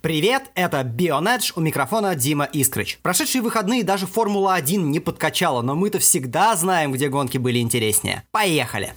Привет, это Бионедж, у микрофона Дима Искрыч. Прошедшие выходные даже Формула-1 не подкачала, но мы-то всегда знаем, где гонки были интереснее. Поехали!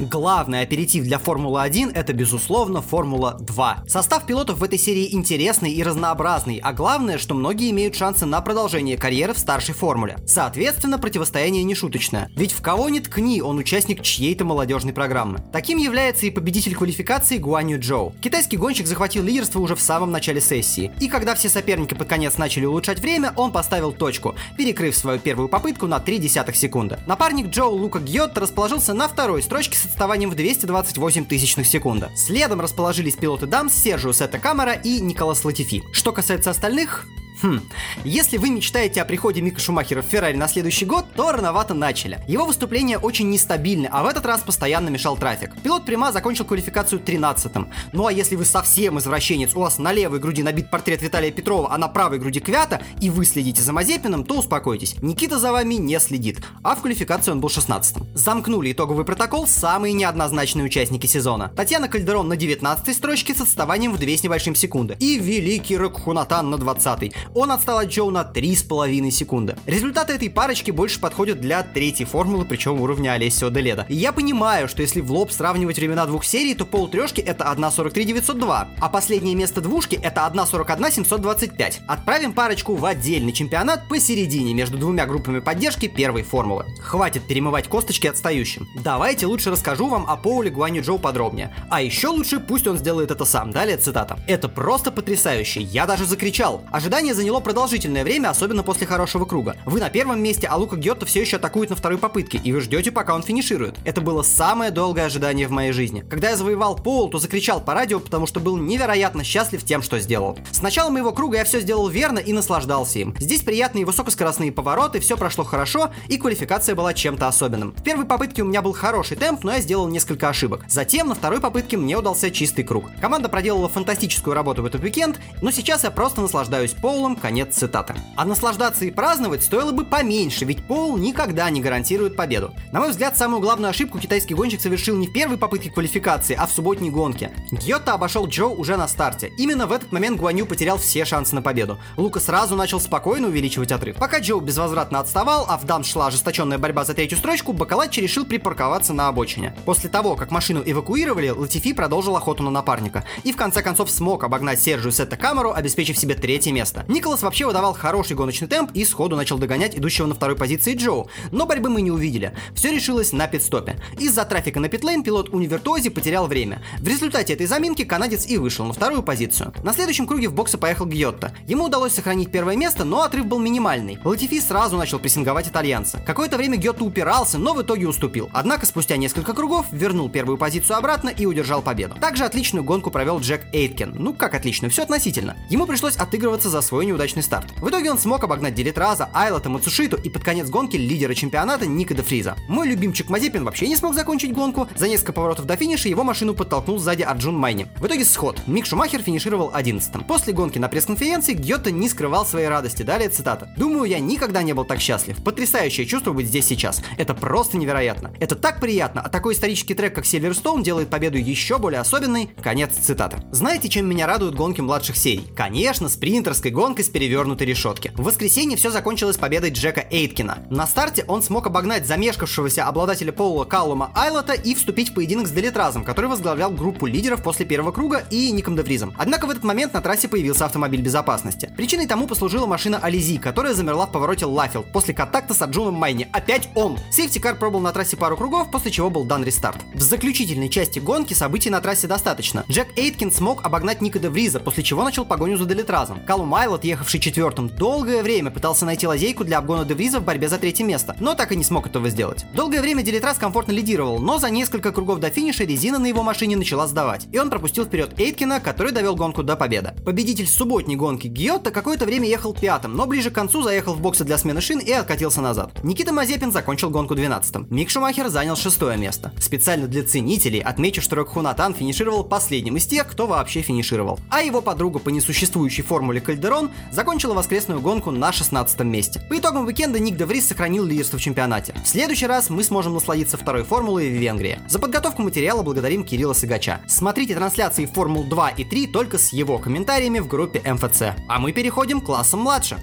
Главный аперитив для Формулы-1 это, безусловно, Формула-2. Состав пилотов в этой серии интересный и разнообразный, а главное, что многие имеют шансы на продолжение карьеры в старшей формуле. Соответственно, противостояние не шуточное. Ведь в кого ни ткни, он участник чьей-то молодежной программы. Таким является и победитель квалификации Гуанью Джоу. Китайский гонщик захватил лидерство уже в самом начале сессии. И когда все соперники под конец начали улучшать время, он поставил точку, перекрыв свою первую попытку на 3 десятых секунды. Напарник Джоу Лука Гьотт расположился на второй строчке с отставанием в 228 тысячных секунды. Следом расположились пилоты дам Сержио Сета Камера и Николас Латифи. Что касается остальных, Хм, если вы мечтаете о приходе Мика Шумахера в Феррари на следующий год, то рановато начали. Его выступление очень нестабильны, а в этот раз постоянно мешал трафик. Пилот Прима закончил квалификацию 13-м. Ну а если вы совсем извращенец, у вас на левой груди набит портрет Виталия Петрова, а на правой груди Квята, и вы следите за Мазепиным, то успокойтесь. Никита за вами не следит, а в квалификации он был 16-м. Замкнули итоговый протокол самые неоднозначные участники сезона. Татьяна Кальдерон на 19-й строчке с отставанием в 2 с небольшим секунды. И великий Рокхунатан на 20-й он отстал от Джоу на 3,5 секунды. Результаты этой парочки больше подходят для третьей формулы, причем уровня Олесио Деледа. И я понимаю, что если в лоб сравнивать времена двух серий, то пол трешки это 1.43.902, а последнее место двушки это 1.41.725. Отправим парочку в отдельный чемпионат посередине между двумя группами поддержки первой формулы. Хватит перемывать косточки отстающим. Давайте лучше расскажу вам о Поуле Гуаню Джоу подробнее. А еще лучше пусть он сделает это сам. Далее цитата. Это просто потрясающе. Я даже закричал. Ожидание заняло продолжительное время, особенно после хорошего круга. Вы на первом месте, а Лука Гетто все еще атакует на второй попытке, и вы ждете, пока он финиширует. Это было самое долгое ожидание в моей жизни. Когда я завоевал пол, то закричал по радио, потому что был невероятно счастлив тем, что сделал. С начала моего круга я все сделал верно и наслаждался им. Здесь приятные высокоскоростные повороты, все прошло хорошо, и квалификация была чем-то особенным. В первой попытке у меня был хороший темп, но я сделал несколько ошибок. Затем на второй попытке мне удался чистый круг. Команда проделала фантастическую работу в этот уикенд, но сейчас я просто наслаждаюсь полом, конец цитаты. А наслаждаться и праздновать стоило бы поменьше, ведь пол никогда не гарантирует победу. На мой взгляд, самую главную ошибку китайский гонщик совершил не в первой попытке квалификации, а в субботней гонке. Гьотто обошел Джо уже на старте. Именно в этот момент Гуаню потерял все шансы на победу. Лука сразу начал спокойно увеличивать отрыв. Пока Джо безвозвратно отставал, а в дам шла ожесточенная борьба за третью строчку, Бакалачи решил припарковаться на обочине. После того, как машину эвакуировали, Латифи продолжил охоту на напарника. И в конце концов смог обогнать Сержию Сетта Камеру, обеспечив себе третье место. Николас вообще выдавал хороший гоночный темп и сходу начал догонять идущего на второй позиции Джоу, но борьбы мы не увидели. Все решилось на пидстопе. Из-за трафика на питлейн пилот Универтози потерял время. В результате этой заминки канадец и вышел на вторую позицию. На следующем круге в боксы поехал Гьотто. Ему удалось сохранить первое место, но отрыв был минимальный. Латифи сразу начал прессинговать итальянца. Какое-то время Гьотто упирался, но в итоге уступил. Однако спустя несколько кругов вернул первую позицию обратно и удержал победу. Также отличную гонку провел Джек Эйткин. Ну как отличную, все относительно. Ему пришлось отыгрываться за свой неудачный старт. В итоге он смог обогнать Делитраза, Айлота, Мацушиту и под конец гонки лидера чемпионата Ника де Фриза. Мой любимчик Мазепин вообще не смог закончить гонку. За несколько поворотов до финиша его машину подтолкнул сзади Арджун Майни. В итоге сход. Мик Шумахер финишировал 11 После гонки на пресс-конференции Гьотто не скрывал своей радости. Далее цитата. «Думаю, я никогда не был так счастлив. Потрясающее чувство быть здесь сейчас. Это просто невероятно. Это так приятно, а такой исторический трек, как Сильверстоун, делает победу еще более особенной». Конец цитаты. Знаете, чем меня радуют гонки младших серий? Конечно, спринтерской гонкой с перевернутой решетки. В воскресенье все закончилось победой Джека Эйткина. На старте он смог обогнать замешкавшегося обладателя Пола Каллума Айлота и вступить в поединок с Делитразом, который возглавлял группу лидеров после первого круга и Ником Девризом. Однако в этот момент на трассе появился автомобиль безопасности. Причиной тому послужила машина Алези, которая замерла в повороте Лафилд после контакта с Арджуном Майни. Опять он! Safety car пробовал на трассе пару кругов, после чего был дан рестарт. В заключительной части гонки событий на трассе достаточно. Джек Эйткин смог обогнать Ника Девриза, после чего начал погоню за Делитразом. Калум Айлот, ехавший четвертым, долгое время пытался найти лазейку для обгона Девриза в борьбе за третье место, но так и не смог этого сделать. Долгое время Делитрас комфортно лидировал, но за несколько кругов до финиша резина на его машине начала сдавать, и он пропустил вперед Эйткина, который довел гонку до победы. Победитель субботней гонки Гиотто какое-то время ехал пятым, но ближе к концу заехал в боксы для смены шин и откатился назад. Никита Мазепин закончил гонку 12-м. Мик Шумахер занял шестое место. Специально для ценителей отмечу, что Рокхунатан финишировал последним из тех, кто вообще финишировал. А его подруга по несуществующей формуле Кальдерон Закончила воскресную гонку на 16 месте. По итогам уикенда Ник Деврис сохранил лидерство в чемпионате. В следующий раз мы сможем насладиться второй формулой в Венгрии. За подготовку материала благодарим Кирилла Сыгача. Смотрите трансляции Формул 2 и 3 только с его комментариями в группе МФЦ. А мы переходим к классам младше.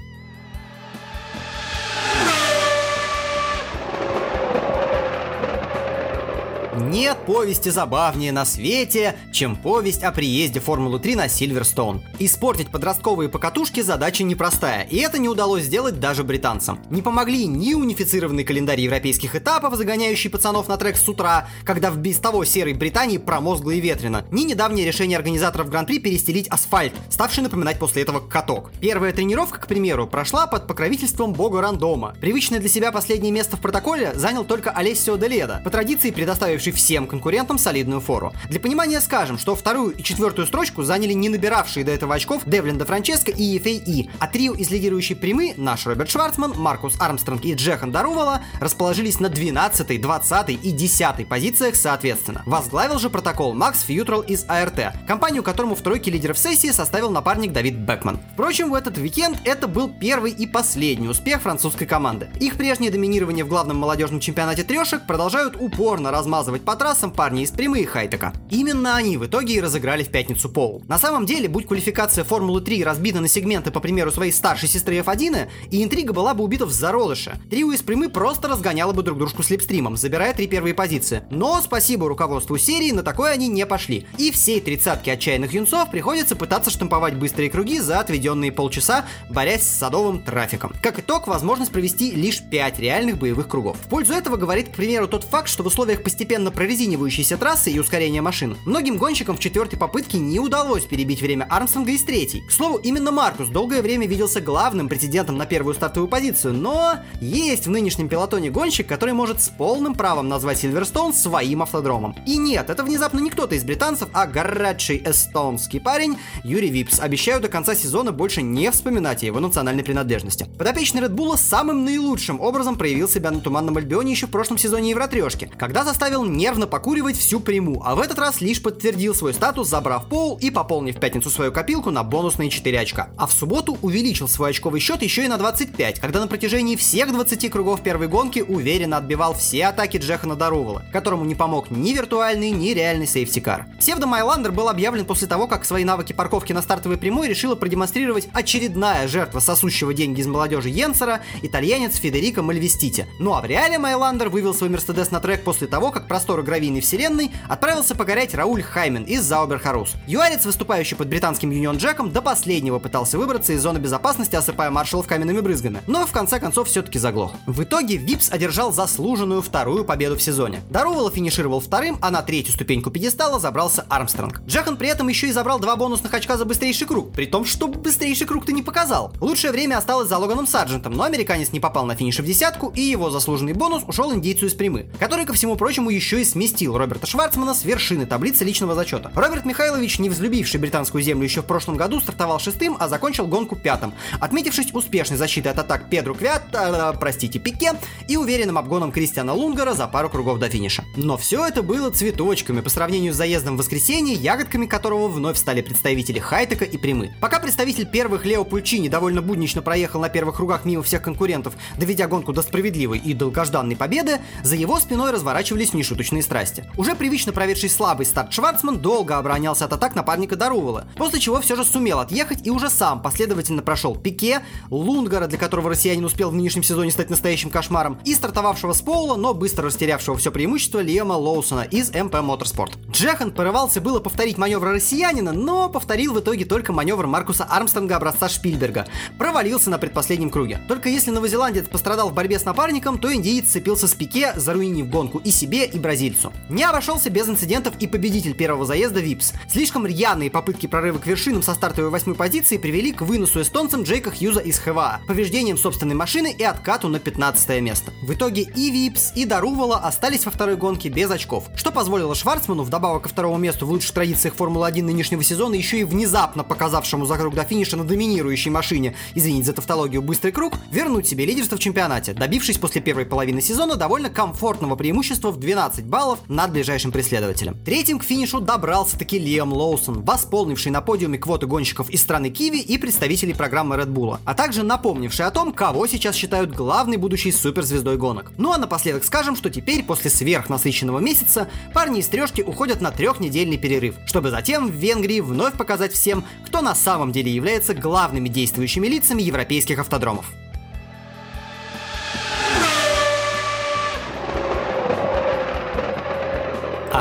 Нет повести забавнее на свете, чем повесть о приезде Формулы-3 на Сильверстоун. Испортить подростковые покатушки задача непростая, и это не удалось сделать даже британцам. Не помогли ни унифицированный календарь европейских этапов, загоняющий пацанов на трек с утра, когда в без того серой Британии промозгло и ветрено, ни недавнее решение организаторов Гран-при перестелить асфальт, ставший напоминать после этого каток. Первая тренировка, к примеру, прошла под покровительством бога рандома. Привычное для себя последнее место в протоколе занял только Олесио Деледа, по традиции предоставивший всем конкурентам солидную фору. Для понимания скажем, что вторую и четвертую строчку заняли не набиравшие до этого очков Девлин де Франческо и Ефей И, а трио из лидирующей прямы, наш Роберт Шварцман, Маркус Армстронг и Джехан Дарувала, расположились на 12, 20 и 10 позициях соответственно. Возглавил же протокол Макс Фьютрал из АРТ, компанию которому в тройке лидеров сессии составил напарник Давид Бекман. Впрочем, в этот уикенд это был первый и последний успех французской команды. Их прежнее доминирование в главном молодежном чемпионате трешек продолжают упорно размазывать по трассам парни из прямы и хайтека. Именно они в итоге и разыграли в пятницу пол. На самом деле, будь квалификация Формулы 3 разбита на сегменты по примеру своей старшей сестры F1, и интрига была бы убита в зародыше. Трио из прямы просто разгоняло бы друг дружку слепстримом, забирая три первые позиции. Но спасибо руководству серии, на такое они не пошли. И всей тридцатки отчаянных юнцов приходится пытаться штамповать быстрые круги за отведенные полчаса, борясь с садовым трафиком. Как итог, возможность провести лишь 5 реальных боевых кругов. В пользу этого говорит, к примеру, тот факт, что в условиях постепенно прорезинивающейся трассы и ускорения машин, многим гонщикам в четвертой попытке не удалось перебить время Армстронга из третьей. К слову, именно Маркус долгое время виделся главным претендентом на первую стартовую позицию, но есть в нынешнем пилотоне гонщик, который может с полным правом назвать Сильверстоун своим автодромом. И нет, это внезапно не кто-то из британцев, а горячий эстонский парень Юрий Випс. Обещаю до конца сезона больше не вспоминать о его национальной принадлежности. Подопечный Редбула самым наилучшим образом проявил себя на Туманном Альбионе еще в прошлом сезоне Евротрешки, когда заставил нервно покуривать всю приму, а в этот раз лишь подтвердил свой статус, забрав поул и пополнив в пятницу свою копилку на бонусные 4 очка. А в субботу увеличил свой очковый счет еще и на 25, когда на протяжении всех 20 кругов первой гонки уверенно отбивал все атаки Джехана Дарувала, которому не помог ни виртуальный, ни реальный safety car. Псевдо-Майландер был объявлен после того, как свои навыки парковки на стартовой прямой решила продемонстрировать очередная жертва сосущего деньги из молодежи Йенцера, итальянец Федерико Мальвестити. Ну а в реале Майландер вывел свой Мерседес на трек после того, как простой 40-гравийной вселенной отправился покорять Рауль Хаймен из Зауберхарус. Юарец, выступающий под британским Юнион Джеком, до последнего пытался выбраться из зоны безопасности, осыпая маршалов каменными брызгами, но в конце концов все-таки заглох. В итоге Випс одержал заслуженную вторую победу в сезоне. Дарувала финишировал вторым, а на третью ступеньку пьедестала забрался Армстронг. Джекон при этом еще и забрал два бонусных очка за быстрейший круг, при том, что быстрейший круг ты не показал. Лучшее время осталось за Логаном Сарджентом, но американец не попал на финиш в десятку, и его заслуженный бонус ушел индейцу из Примы, который, ко всему прочему, еще и сместил Роберта Шварцмана с вершины таблицы личного зачета. Роберт Михайлович, не взлюбивший британскую землю еще в прошлом году, стартовал шестым, а закончил гонку пятым, отметившись успешной защитой от атак Педру Квят, э, простите, Пике, и уверенным обгоном Кристиана Лунгара за пару кругов до финиша. Но все это было цветочками по сравнению с заездом в воскресенье, ягодками которого вновь стали представители Хайтека и Примы. Пока представитель первых Лео Пульчини довольно буднично проехал на первых кругах мимо всех конкурентов, доведя гонку до справедливой и долгожданной победы, за его спиной разворачивались нешуточные страсти. Уже привычно проведший слабый старт Шварцман долго оборонялся от атак напарника Дарувала, после чего все же сумел отъехать и уже сам последовательно прошел Пике, Лундгора, для которого россиянин успел в нынешнем сезоне стать настоящим кошмаром, и стартовавшего с Поула, но быстро растерявшего все преимущество Лиама Лоусона из MP Motorsport. Джехан порывался было повторить маневр россиянина, но повторил в итоге только маневр Маркуса Армстронга образца Шпильберга. Провалился на предпоследнем круге. Только если новозеландец пострадал в борьбе с напарником, то индиец сцепился с Пике, заруинив гонку и себе, и бразильцу. Не обошелся без инцидентов и победитель первого заезда Випс. Слишком рьяные попытки прорыва к вершинам со стартовой восьмой позиции привели к выносу эстонцем Джейка Хьюза из HWA, повреждением собственной машины и откату на 15 место. В итоге и Випс, и Дарувала остались во второй гонке без очков, что позволило Шварцману, вдобавок ко второму месту в лучших традициях Формулы-1 нынешнего сезона, еще и внезапно показавшему за круг до финиша на доминирующей машине, извините за тавтологию, быстрый круг, вернуть себе лидерство в чемпионате, добившись после первой половины сезона довольно комфортного преимущества в 12 20 баллов над ближайшим преследователем. Третьим к финишу добрался таки Лиам Лоусон, восполнивший на подиуме квоты гонщиков из страны Киви и представителей программы Red Bull, а также напомнивший о том, кого сейчас считают главной будущей суперзвездой гонок. Ну а напоследок скажем, что теперь после сверхнасыщенного месяца парни из трешки уходят на трехнедельный перерыв, чтобы затем в Венгрии вновь показать всем, кто на самом деле является главными действующими лицами европейских автодромов.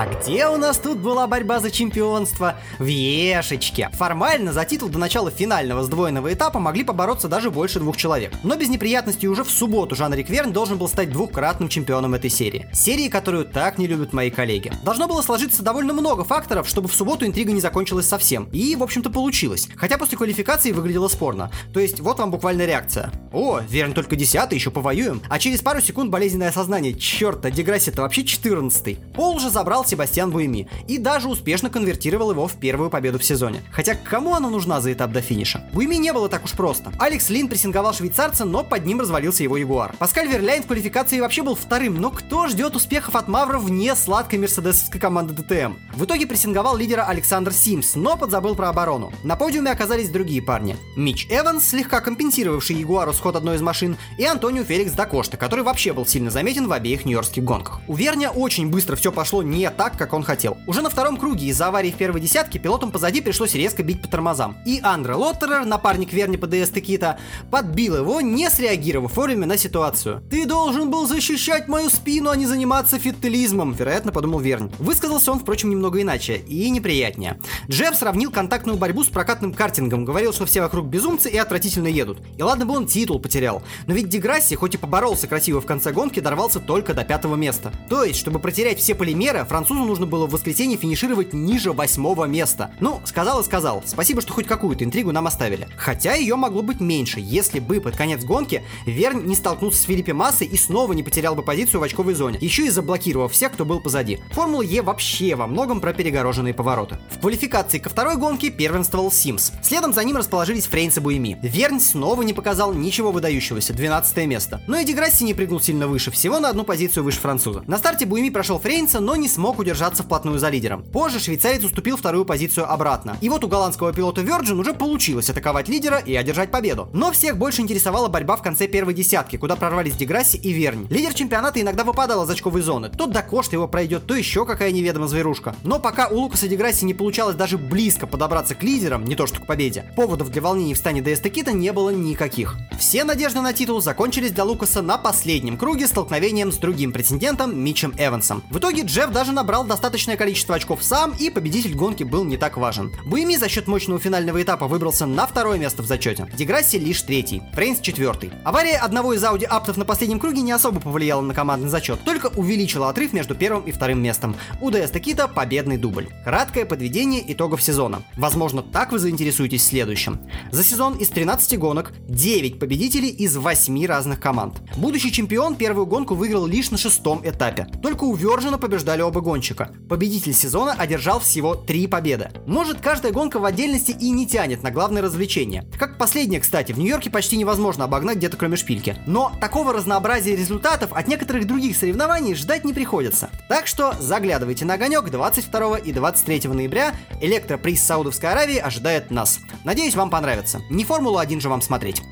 А где у нас тут была борьба за чемпионство? В Ешечке. Формально за титул до начала финального сдвоенного этапа могли побороться даже больше двух человек. Но без неприятностей уже в субботу Жан-Рик Верн должен был стать двухкратным чемпионом этой серии. Серии, которую так не любят мои коллеги. Должно было сложиться довольно много факторов, чтобы в субботу интрига не закончилась совсем. И, в общем-то, получилось. Хотя после квалификации выглядело спорно. То есть, вот вам буквально реакция. О, Верн только десятый, еще повоюем. А через пару секунд болезненное осознание. Черт, а Деграсси-то вообще четырнадцатый. Пол уже забрал Себастьян Буэми и даже успешно конвертировал его в первую победу в сезоне. Хотя кому она нужна за этап до финиша? Буэми не было так уж просто. Алекс Лин прессинговал швейцарца, но под ним развалился его Ягуар. Паскаль Верляйн в квалификации вообще был вторым, но кто ждет успехов от Мавра вне сладкой мерседесовской команды ДТМ? В итоге прессинговал лидера Александр Симс, но подзабыл про оборону. На подиуме оказались другие парни. Мич Эванс, слегка компенсировавший Ягуару сход одной из машин, и Антонио Феликс Дакошта, который вообще был сильно заметен в обеих нью-йоркских гонках. У Верня очень быстро все пошло не так, как он хотел. Уже на втором круге из-за аварии в первой десятке пилотам позади пришлось резко бить по тормозам. И Андре Лоттерер, напарник Верни по ДСТ Кита, подбил его, не среагировав вовремя на ситуацию. «Ты должен был защищать мою спину, а не заниматься фиттелизмом», вероятно, подумал Верни. Высказался он, впрочем, немного иначе и неприятнее. Джефф сравнил контактную борьбу с прокатным картингом, говорил, что все вокруг безумцы и отвратительно едут. И ладно бы он титул потерял, но ведь Деграсси, хоть и поборолся красиво в конце гонки, дорвался только до пятого места. То есть, чтобы протерять все полимеры, французу нужно было в воскресенье финишировать ниже восьмого места. Ну, сказал и сказал. Спасибо, что хоть какую-то интригу нам оставили. Хотя ее могло быть меньше, если бы под конец гонки Верн не столкнулся с Филиппе Массой и снова не потерял бы позицию в очковой зоне, еще и заблокировав всех, кто был позади. Формула Е вообще во многом про перегороженные повороты. В квалификации ко второй гонке первенствовал Симс. Следом за ним расположились Фрейнс и Буэми. Верн снова не показал ничего выдающегося, 12 место. Но и Деграсси не прыгнул сильно выше, всего на одну позицию выше француза. На старте Буэми прошел Фрейнса, но не смог удержаться вплотную за лидером. Позже швейцарец уступил вторую позицию обратно. И вот у голландского пилота Virgin уже получилось атаковать лидера и одержать победу. Но всех больше интересовала борьба в конце первой десятки, куда прорвались Деграсси и Верни. Лидер чемпионата иногда выпадал из очковой зоны. То до кошта его пройдет, то еще какая неведомая зверушка. Но пока у Лукаса Деграсси не получалось даже близко подобраться к лидерам, не то что к победе, поводов для волнений в стане ДСТ Кита не было никаких. Все надежды на титул закончились для Лукаса на последнем круге столкновением с другим претендентом Митчем Эвансом. В итоге Джефф даже набрал достаточное количество очков сам, и победитель гонки был не так важен. Буэми за счет мощного финального этапа выбрался на второе место в зачете. Деграсси лишь третий, Фрейнс четвертый. Авария одного из Ауди Аптов на последнем круге не особо повлияла на командный зачет, только увеличила отрыв между первым и вторым местом. У ДС Кита победный дубль. Краткое подведение итогов сезона. Возможно, так вы заинтересуетесь в следующем. За сезон из 13 гонок 9 победителей из 8 разных команд. Будущий чемпион первую гонку выиграл лишь на шестом этапе. Только у Вержина побеждали оба гонщика. Победитель сезона одержал всего 3 победы. Может, каждая гонка в отдельности и не тянет на главное развлечение. Как последняя, кстати, в Нью-Йорке почти невозможно обогнать где-то кроме шпильки. Но такого разнообразия результатов от некоторых других соревнований ждать не приходится. Так что заглядывайте на огонек 22 и 23 ноября. Электроприз Саудовской Аравии ожидает нас. Надеюсь, вам понравится. Не Формулу-1 же вам смотреть.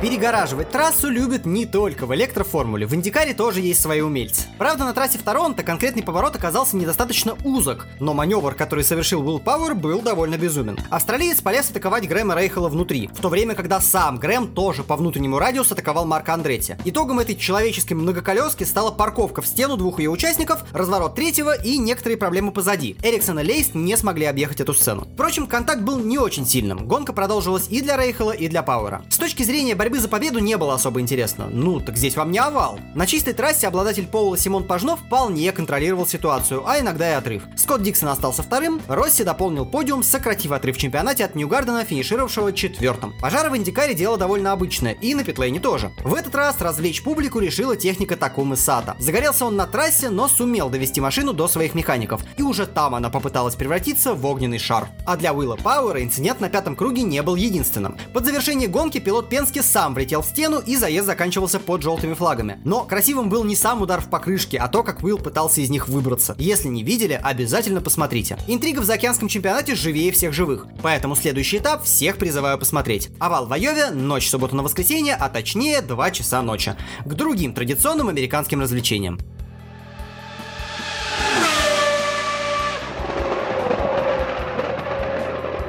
Перегораживать трассу любят не только в электроформуле, в Индикаре тоже есть свои умельцы. Правда, на трассе в Торонто конкретный поворот оказался недостаточно узок, но маневр, который совершил Уилл Пауэр, был довольно безумен. Австралиец полез атаковать Грэма Рейхела внутри, в то время, когда сам Грэм тоже по внутреннему радиусу атаковал Марко Андретти. Итогом этой человеческой многоколески стала парковка в стену двух ее участников, разворот третьего и некоторые проблемы позади. Эриксон и Лейст не смогли объехать эту сцену. Впрочем, контакт был не очень сильным. Гонка продолжилась и для Рейхела, и для Пауэра. С точки зрения борьбы борьбы за победу не было особо интересно. Ну, так здесь вам не овал. На чистой трассе обладатель Поула Симон Пажено вполне контролировал ситуацию, а иногда и отрыв. Скотт Диксон остался вторым, Росси дополнил подиум, сократив отрыв в чемпионате от Ньюгардена, финишировавшего четвертым. Пожары в Индикаре дело довольно обычное, и на питлейне тоже. В этот раз развлечь публику решила техника Такумы Сата. Загорелся он на трассе, но сумел довести машину до своих механиков, и уже там она попыталась превратиться в огненный шар. А для Уилла Пауэра инцидент на пятом круге не был единственным. Под завершение гонки пилот Пенски сам сам влетел в стену и заезд заканчивался под желтыми флагами. Но красивым был не сам удар в покрышке, а то, как Уилл пытался из них выбраться. Если не видели, обязательно посмотрите. Интрига в заокеанском чемпионате живее всех живых, поэтому следующий этап всех призываю посмотреть. Овал в Айове, ночь суббота на воскресенье, а точнее 2 часа ночи. К другим традиционным американским развлечениям.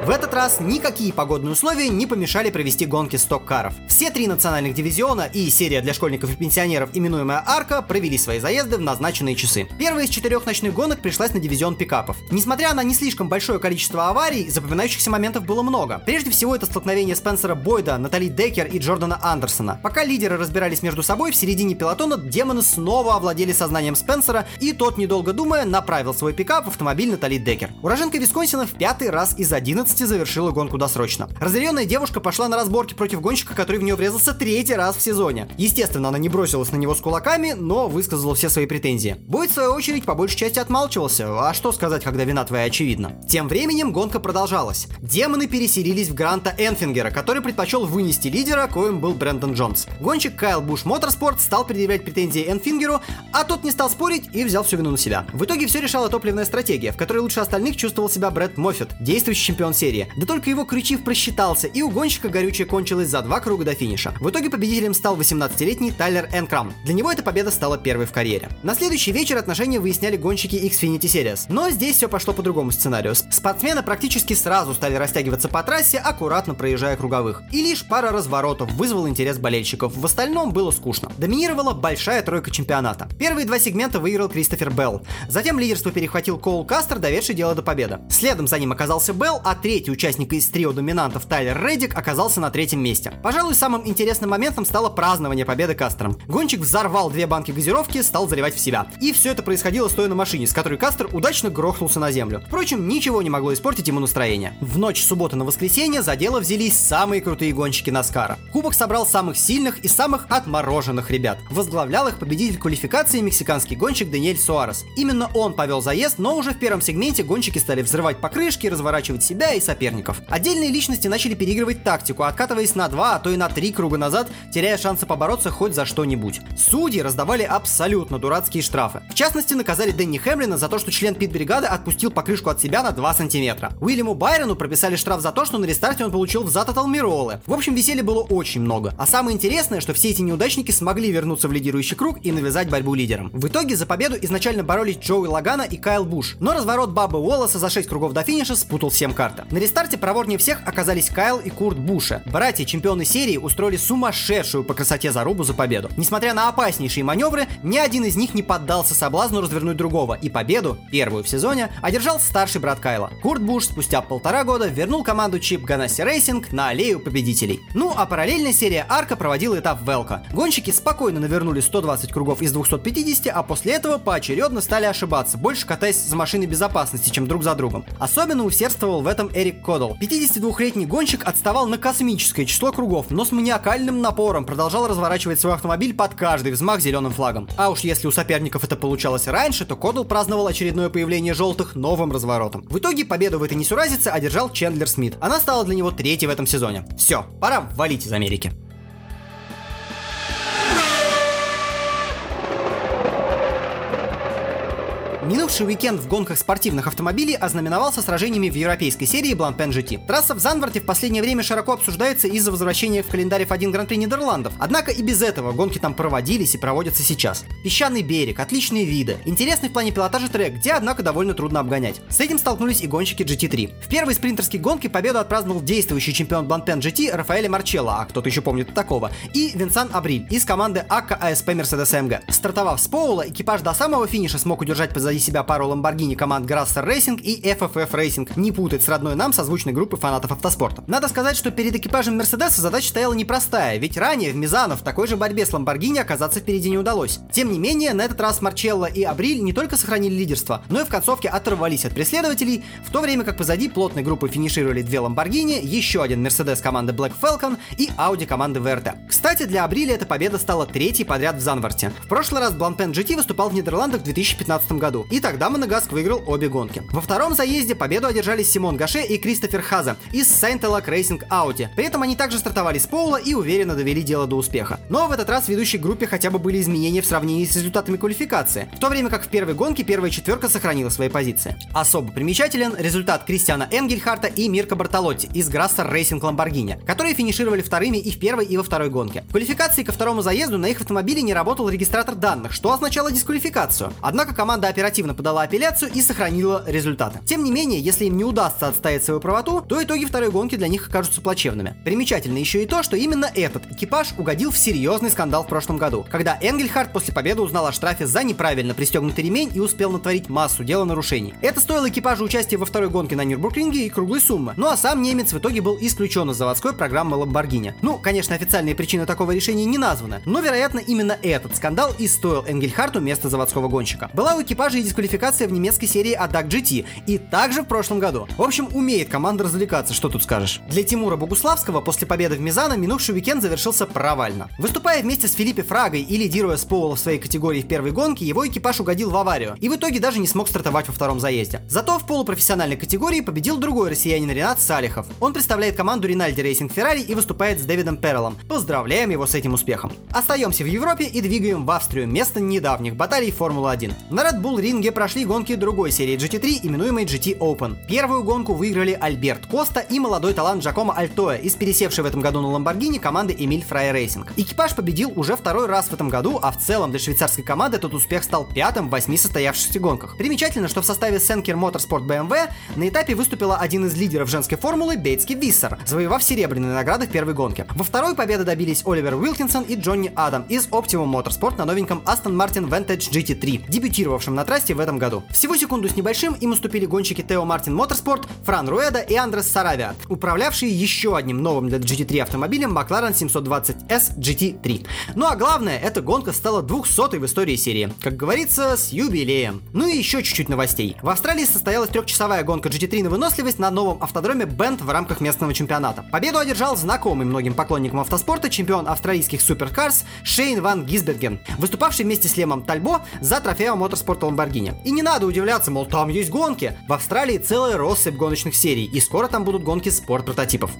В этот раз никакие погодные условия не помешали провести гонки сток-каров. Все три национальных дивизиона и серия для школьников и пенсионеров, именуемая Арка, провели свои заезды в назначенные часы. Первая из четырех ночных гонок пришлась на дивизион пикапов. Несмотря на не слишком большое количество аварий, запоминающихся моментов было много. Прежде всего, это столкновение Спенсера Бойда, Натали Деккер и Джордана Андерсона. Пока лидеры разбирались между собой, в середине пилотона демоны снова овладели сознанием Спенсера, и тот, недолго думая, направил свой пикап в автомобиль Натали Деккер. Уроженка Висконсина в пятый раз из 11 завершила гонку досрочно. Разъяренная девушка пошла на разборки против гонщика, который в нее врезался третий раз в сезоне. Естественно, она не бросилась на него с кулаками, но высказала все свои претензии. Бойд, в свою очередь, по большей части отмалчивался, а что сказать, когда вина твоя очевидна. Тем временем гонка продолжалась. Демоны переселились в Гранта Энфингера, который предпочел вынести лидера, коим был Брэндон Джонс. Гонщик Кайл Буш Моторспорт стал предъявлять претензии Энфингеру, а тот не стал спорить и взял всю вину на себя. В итоге все решала топливная стратегия, в которой лучше остальных чувствовал себя Брэд Моффет, действующий чемпион серии. Да только его крючив просчитался, и у гонщика горючее кончилось за два круга до финиша. В итоге победителем стал 18-летний Тайлер Энкрам. Для него эта победа стала первой в карьере. На следующий вечер отношения выясняли гонщики Xfinity Series. Но здесь все пошло по другому сценарию. Спортсмены практически сразу стали растягиваться по трассе, аккуратно проезжая круговых. И лишь пара разворотов вызвал интерес болельщиков. В остальном было скучно. Доминировала большая тройка чемпионата. Первые два сегмента выиграл Кристофер Белл. Затем лидерство перехватил Коул Кастер, доведший дело до победы. Следом за ним оказался Белл, а третий участник из трио доминантов Тайлер Реддик оказался на третьем месте. Пожалуй, самым интересным моментом стало празднование победы Кастером. Гонщик взорвал две банки газировки, стал заливать в себя. И все это происходило стоя на машине, с которой Кастер удачно грохнулся на землю. Впрочем, ничего не могло испортить ему настроение. В ночь субботы на воскресенье за дело взялись самые крутые гонщики Наскара. Кубок собрал самых сильных и самых отмороженных ребят. Возглавлял их победитель квалификации мексиканский гонщик Даниэль Суарес. Именно он повел заезд, но уже в первом сегменте гонщики стали взрывать покрышки, разворачивать себя и соперников. Отдельные личности начали переигрывать тактику, откатываясь на два, а то и на три круга назад, теряя шансы побороться хоть за что-нибудь. Судьи раздавали абсолютно дурацкие штрафы. В частности, наказали Дэнни Хемлина за то, что член пит-бригады отпустил покрышку от себя на 2 сантиметра. Уильяму Байрону прописали штраф за то, что на рестарте он получил взад от Алмиролы. В общем, веселья было очень много. А самое интересное, что все эти неудачники смогли вернуться в лидирующий круг и навязать борьбу лидерам. В итоге за победу изначально боролись Джоуи Лагана и Кайл Буш, но разворот Бабы Уоллеса за 6 кругов до финиша спутал всем карты. На рестарте проворнее всех оказались Кайл и Курт Буша. Братья чемпионы серии устроили сумасшедшую по красоте зарубу за победу. Несмотря на опаснейшие маневры, ни один из них не поддался соблазну развернуть другого, и победу, первую в сезоне, одержал старший брат Кайла. Курт Буш спустя полтора года вернул команду Chip Ganassi Racing на аллею победителей. Ну а параллельно серия ARCA проводила этап в Элко. Гонщики спокойно навернули 120 кругов из 250, а после этого поочередно стали ошибаться, больше катаясь за машиной безопасности, чем друг за другом. Особенно усердствовал в этом Эрик Кодл. 52-летний гонщик отставал на космическое число кругов, но с маниакальным напором продолжал разворачивать свой автомобиль под каждый взмах зеленым флагом. А уж если у соперников это получалось раньше, то Кодл праздновал очередное появление желтых новым разворотом. В итоге победу в этой несуразице одержал Чендлер Смит. Она стала для него третьей в этом сезоне. Все, пора валить из Америки. Минувший уикенд в гонках спортивных автомобилей ознаменовался сражениями в европейской серии Blancpain GT. Трасса в Занварте в последнее время широко обсуждается из-за возвращения в календарь F1 Гран-при Нидерландов. Однако и без этого гонки там проводились и проводятся сейчас. Песчаный берег, отличные виды, интересный в плане пилотажа трек, где, однако, довольно трудно обгонять. С этим столкнулись и гонщики GT3. В первой спринтерской гонке победу отпраздновал действующий чемпион Blancpain GT Рафаэль Марчелло, а кто-то еще помнит такого, и Винсан Абриль из команды АК АСП Mercedes AMG. Стартовав с Поула, экипаж до самого финиша смог удержать позади себя пару Lamborghini команд Grasser Racing и FFF Racing, не путать с родной нам созвучной группы фанатов автоспорта. Надо сказать, что перед экипажем Мерседеса задача стояла непростая, ведь ранее в Мизано в такой же борьбе с Lamborghini оказаться впереди не удалось. Тем не менее, на этот раз Марчелло и Абриль не только сохранили лидерство, но и в концовке оторвались от преследователей, в то время как позади плотной группы финишировали две Lamborghini, еще один Mercedes команды Black Falcon и Audi команды VRT. Кстати, для Абриля эта победа стала третьей подряд в Занварте. В прошлый раз Blancpain GT выступал в Нидерландах в 2015 году. И тогда Моногаск выиграл обе гонки. Во втором заезде победу одержали Симон Гаше и Кристофер Хаза из Saint-Elak Racing Audi. При этом они также стартовали с Поула и уверенно довели дело до успеха. Но в этот раз в ведущей группе хотя бы были изменения в сравнении с результатами квалификации, в то время как в первой гонке первая четверка сохранила свои позиции. Особо примечателен результат Кристиана Энгельхарта и Мирка Бартолотти из Грассер Racing Lamborghini, которые финишировали вторыми и в первой, и во второй гонке. В квалификации ко второму заезду на их автомобиле не работал регистратор данных, что означало дисквалификацию. Однако команда оперативно подала апелляцию и сохранила результаты. Тем не менее, если им не удастся отстоять свою правоту, то итоги второй гонки для них окажутся плачевными. Примечательно еще и то, что именно этот экипаж угодил в серьезный скандал в прошлом году, когда Энгельхард после победы узнал о штрафе за неправильно пристегнутый ремень и успел натворить массу дела нарушений. Это стоило экипажу участия во второй гонке на Нюрбургринге и круглой суммы. Ну а сам немец в итоге был исключен из заводской программы Lamborghini. Ну, конечно, официальные причины такого решения не названы, но, вероятно, именно этот скандал и стоил Энгельхарту место заводского гонщика. Была у экипажа и дисквалификация в немецкой серии ADAC GT, и также в прошлом году. В общем, умеет команда развлекаться, что тут скажешь. Для Тимура Богуславского после победы в Мизано минувший уикенд завершился провально. Выступая вместе с Фелипе Фрагой и лидируя с Поула в своей категории в первой гонке, его экипаж угодил в аварию и в итоге даже не смог стартовать во втором заезде. Зато в полупрофессиональной категории победил другой россиянин Ренат Салихов. Он представляет команду Rinaldi Racing Ferrari и выступает с Дэвидом Перреллом. Поздравляем его с этим успехом. Остаемся в Европе и двигаем в Австрию, место недавних баталий Формулы-1. На Red Bull Ринге прошли гонки другой серии GT3, именуемой GT Open. Первую гонку выиграли Альберт Коста и молодой талант Джакомо Альтоя из пересевшей в этом году на Ламборгини команды Emil Frey Racing. Экипаж победил уже второй раз в этом году, а в целом для швейцарской команды этот успех стал пятым в восьми состоявшихся гонках. Примечательно, что в составе Senkyr Motorsport BMW на этапе выступила один из лидеров женской формулы Бейтске Виссер, завоевав серебряные награды в первой гонке. Во второй победы добились Оливер Уилкинсон и Джонни Адам из Optimum Motorsport на новеньком Aston Martin Vantage GT3, дебютировавшем на трассе в этом году. Всего секунду с небольшим им уступили гонщики Teo Martin Motorsport, Фран Руэда и Андрес Саравиа, управлявшие еще одним новым для GT3 автомобилем McLaren 720S GT3. Ну а главное, эта гонка стала 200-й в истории серии. Как говорится, с юбилеем. Ну и еще чуть-чуть новостей. В Австралии состоялась трехчасовая гонка GT3 на выносливость на новом автодроме Бенд в рамках местного чемпионата. Победу одержал знакомый многим поклонникам автоспорта чемпион австралийских суперкарс Шейн Ван Гисберген, выступавший вместе с Лемом Тальбо за трофеем моторспорта Ламборгини. И не надо удивляться, мол, там есть гонки. В Австралии целая россыпь гоночных серий, и скоро там будут гонки спорт-прототипов.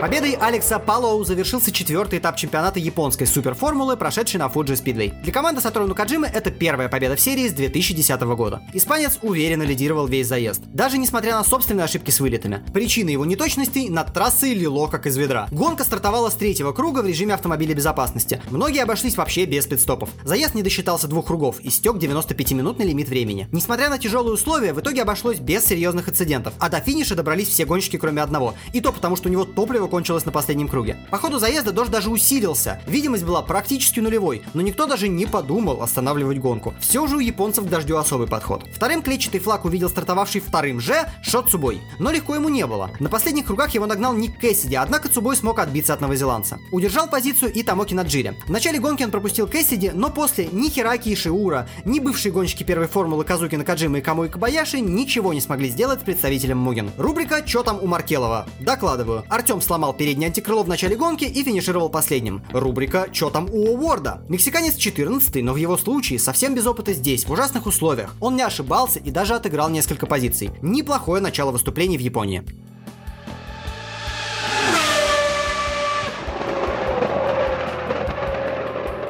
Победой Алекса Палоу завершился четвертый этап чемпионата японской суперформулы, прошедший на Fuji Speedway. Для команды Сатору Накаджимы это первая победа в серии с 2010 года. Испанец уверенно лидировал весь заезд, даже несмотря на собственные ошибки с вылетами. Причина его неточностей над трассой лило как из ведра. Гонка стартовала с третьего круга в режиме автомобиля безопасности. Многие обошлись вообще без пидстопов. Заезд не досчитался двух кругов и стек 95-минутный лимит времени. Несмотря на тяжелые условия, в итоге обошлось без серьезных инцидентов, а до финиша добрались все гонщики, кроме одного. И то потому, что у него топливо кончилось на последнем круге. По ходу заезда дождь даже усилился. Видимость была практически нулевой, но никто даже не подумал останавливать гонку. Все же у японцев к дождю особый подход. Вторым клетчатый флаг увидел стартовавший вторым же Шот Цубой. Но легко ему не было. На последних кругах его нагнал Ник Кэссиди, однако Цубой смог отбиться от новозеландца. Удержал позицию и Тамоки Наджири. В начале гонки он пропустил Кэссиди, но после ни Хираки и Шиура, ни бывшие гонщики первой формулы Казуки Накаджима и Камуи Кабаяши ничего не смогли сделать с представителем Муген. Рубрика «Чё там у Маркелова?» Докладываю. Артем сломал передний антикрыло в начале гонки и финишировал последним. Рубрика «Чё там у Уорда?» Мексиканец 14 но в его случае совсем без опыта здесь, в ужасных условиях. Он не ошибался и даже отыграл несколько позиций. Неплохое начало выступлений в Японии.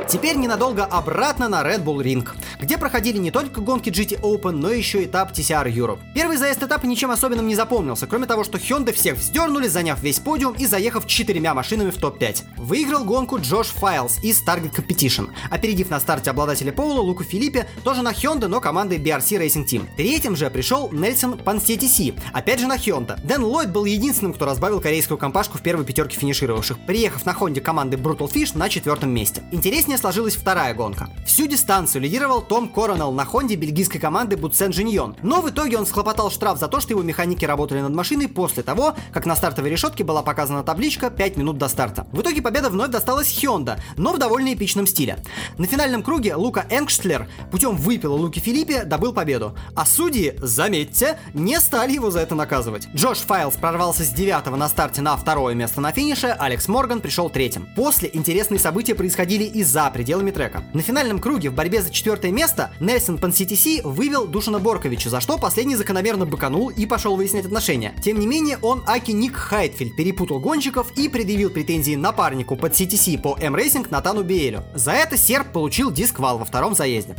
Теперь ненадолго обратно на Red Bull Ring, где проходили не только гонки GT Open, но еще этап TCR Europe. Первый заезд этапа ничем особенным не запомнился, кроме того, что Hyundai всех вздернули, заняв весь подиум и заехав четырьмя машинами в топ-5. Выиграл гонку Джош Файлс из Target Competition, опередив на старте обладателя Поула Луку Филиппи, тоже на Hyundai, но команды BRC Racing Team. Третьим же пришел Нельсон Панчиатичи, опять же на Hyundai. Дэн Ллойд был единственным, кто разбавил корейскую компашку в первой пятерке финишировавших, приехав на Хонде команды Brutal Fish на четвертом месте. Интереснее сложилась вторая гонка. Всю дистанцию лидировал Том Коронел на Хонде бельгийской команды Boutsen Ginion. Но в итоге он схлопотал штраф за то, что его механики работали над машиной после того, как на стартовой решетке была показана табличка 5 минут до старта. В итоге победа вновь досталась Хёнда, но в довольно эпичном стиле. На финальном круге Лука Энгштлер путем выпила Луки Филиппе добыл победу. А судьи, заметьте, не стали его за это наказывать. Джош Файлс прорвался с 9 на старте на второе место на финише, Алекс Морган пришел третьим. После интересные события происходили и за пределами трека. На финальном круге в борьбе за четвертое место Нельсон Панситиси вывел Душана Борковича, за что последний закономерно быканул и пошел выяснять отношения. Тем не менее, он Аки Ник Хайтфельд перепутал гонщиков и предъявил претензии напарнику под CTC по M-Racing Натану Биэлю. За это серб получил дисквал во втором заезде.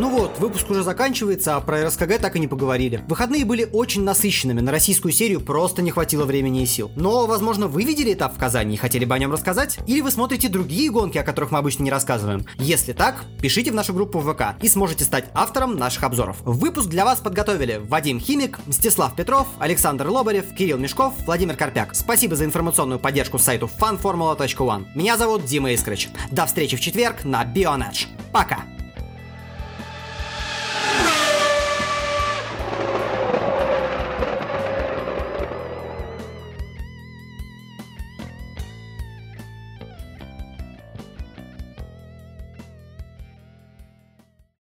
Ну вот, выпуск уже заканчивается, а про РСКГ так и не поговорили. Выходные были очень насыщенными, на российскую серию просто не хватило времени и сил. Но, возможно, вы видели этап в Казани и хотели бы о нем рассказать? Или вы смотрите другие гонки, о которых мы обычно не рассказываем? Если так, пишите в нашу группу в ВК и сможете стать автором наших обзоров. Выпуск для вас подготовили Вадим Химик, Мстислав Петров, Александр Лобарев, Кирилл Мешков, Владимир Карпяк. Спасибо за информационную поддержку сайту fanformula.one. Меня зовут Дима Искрыч. До встречи в четверг на Бионедж. Пока!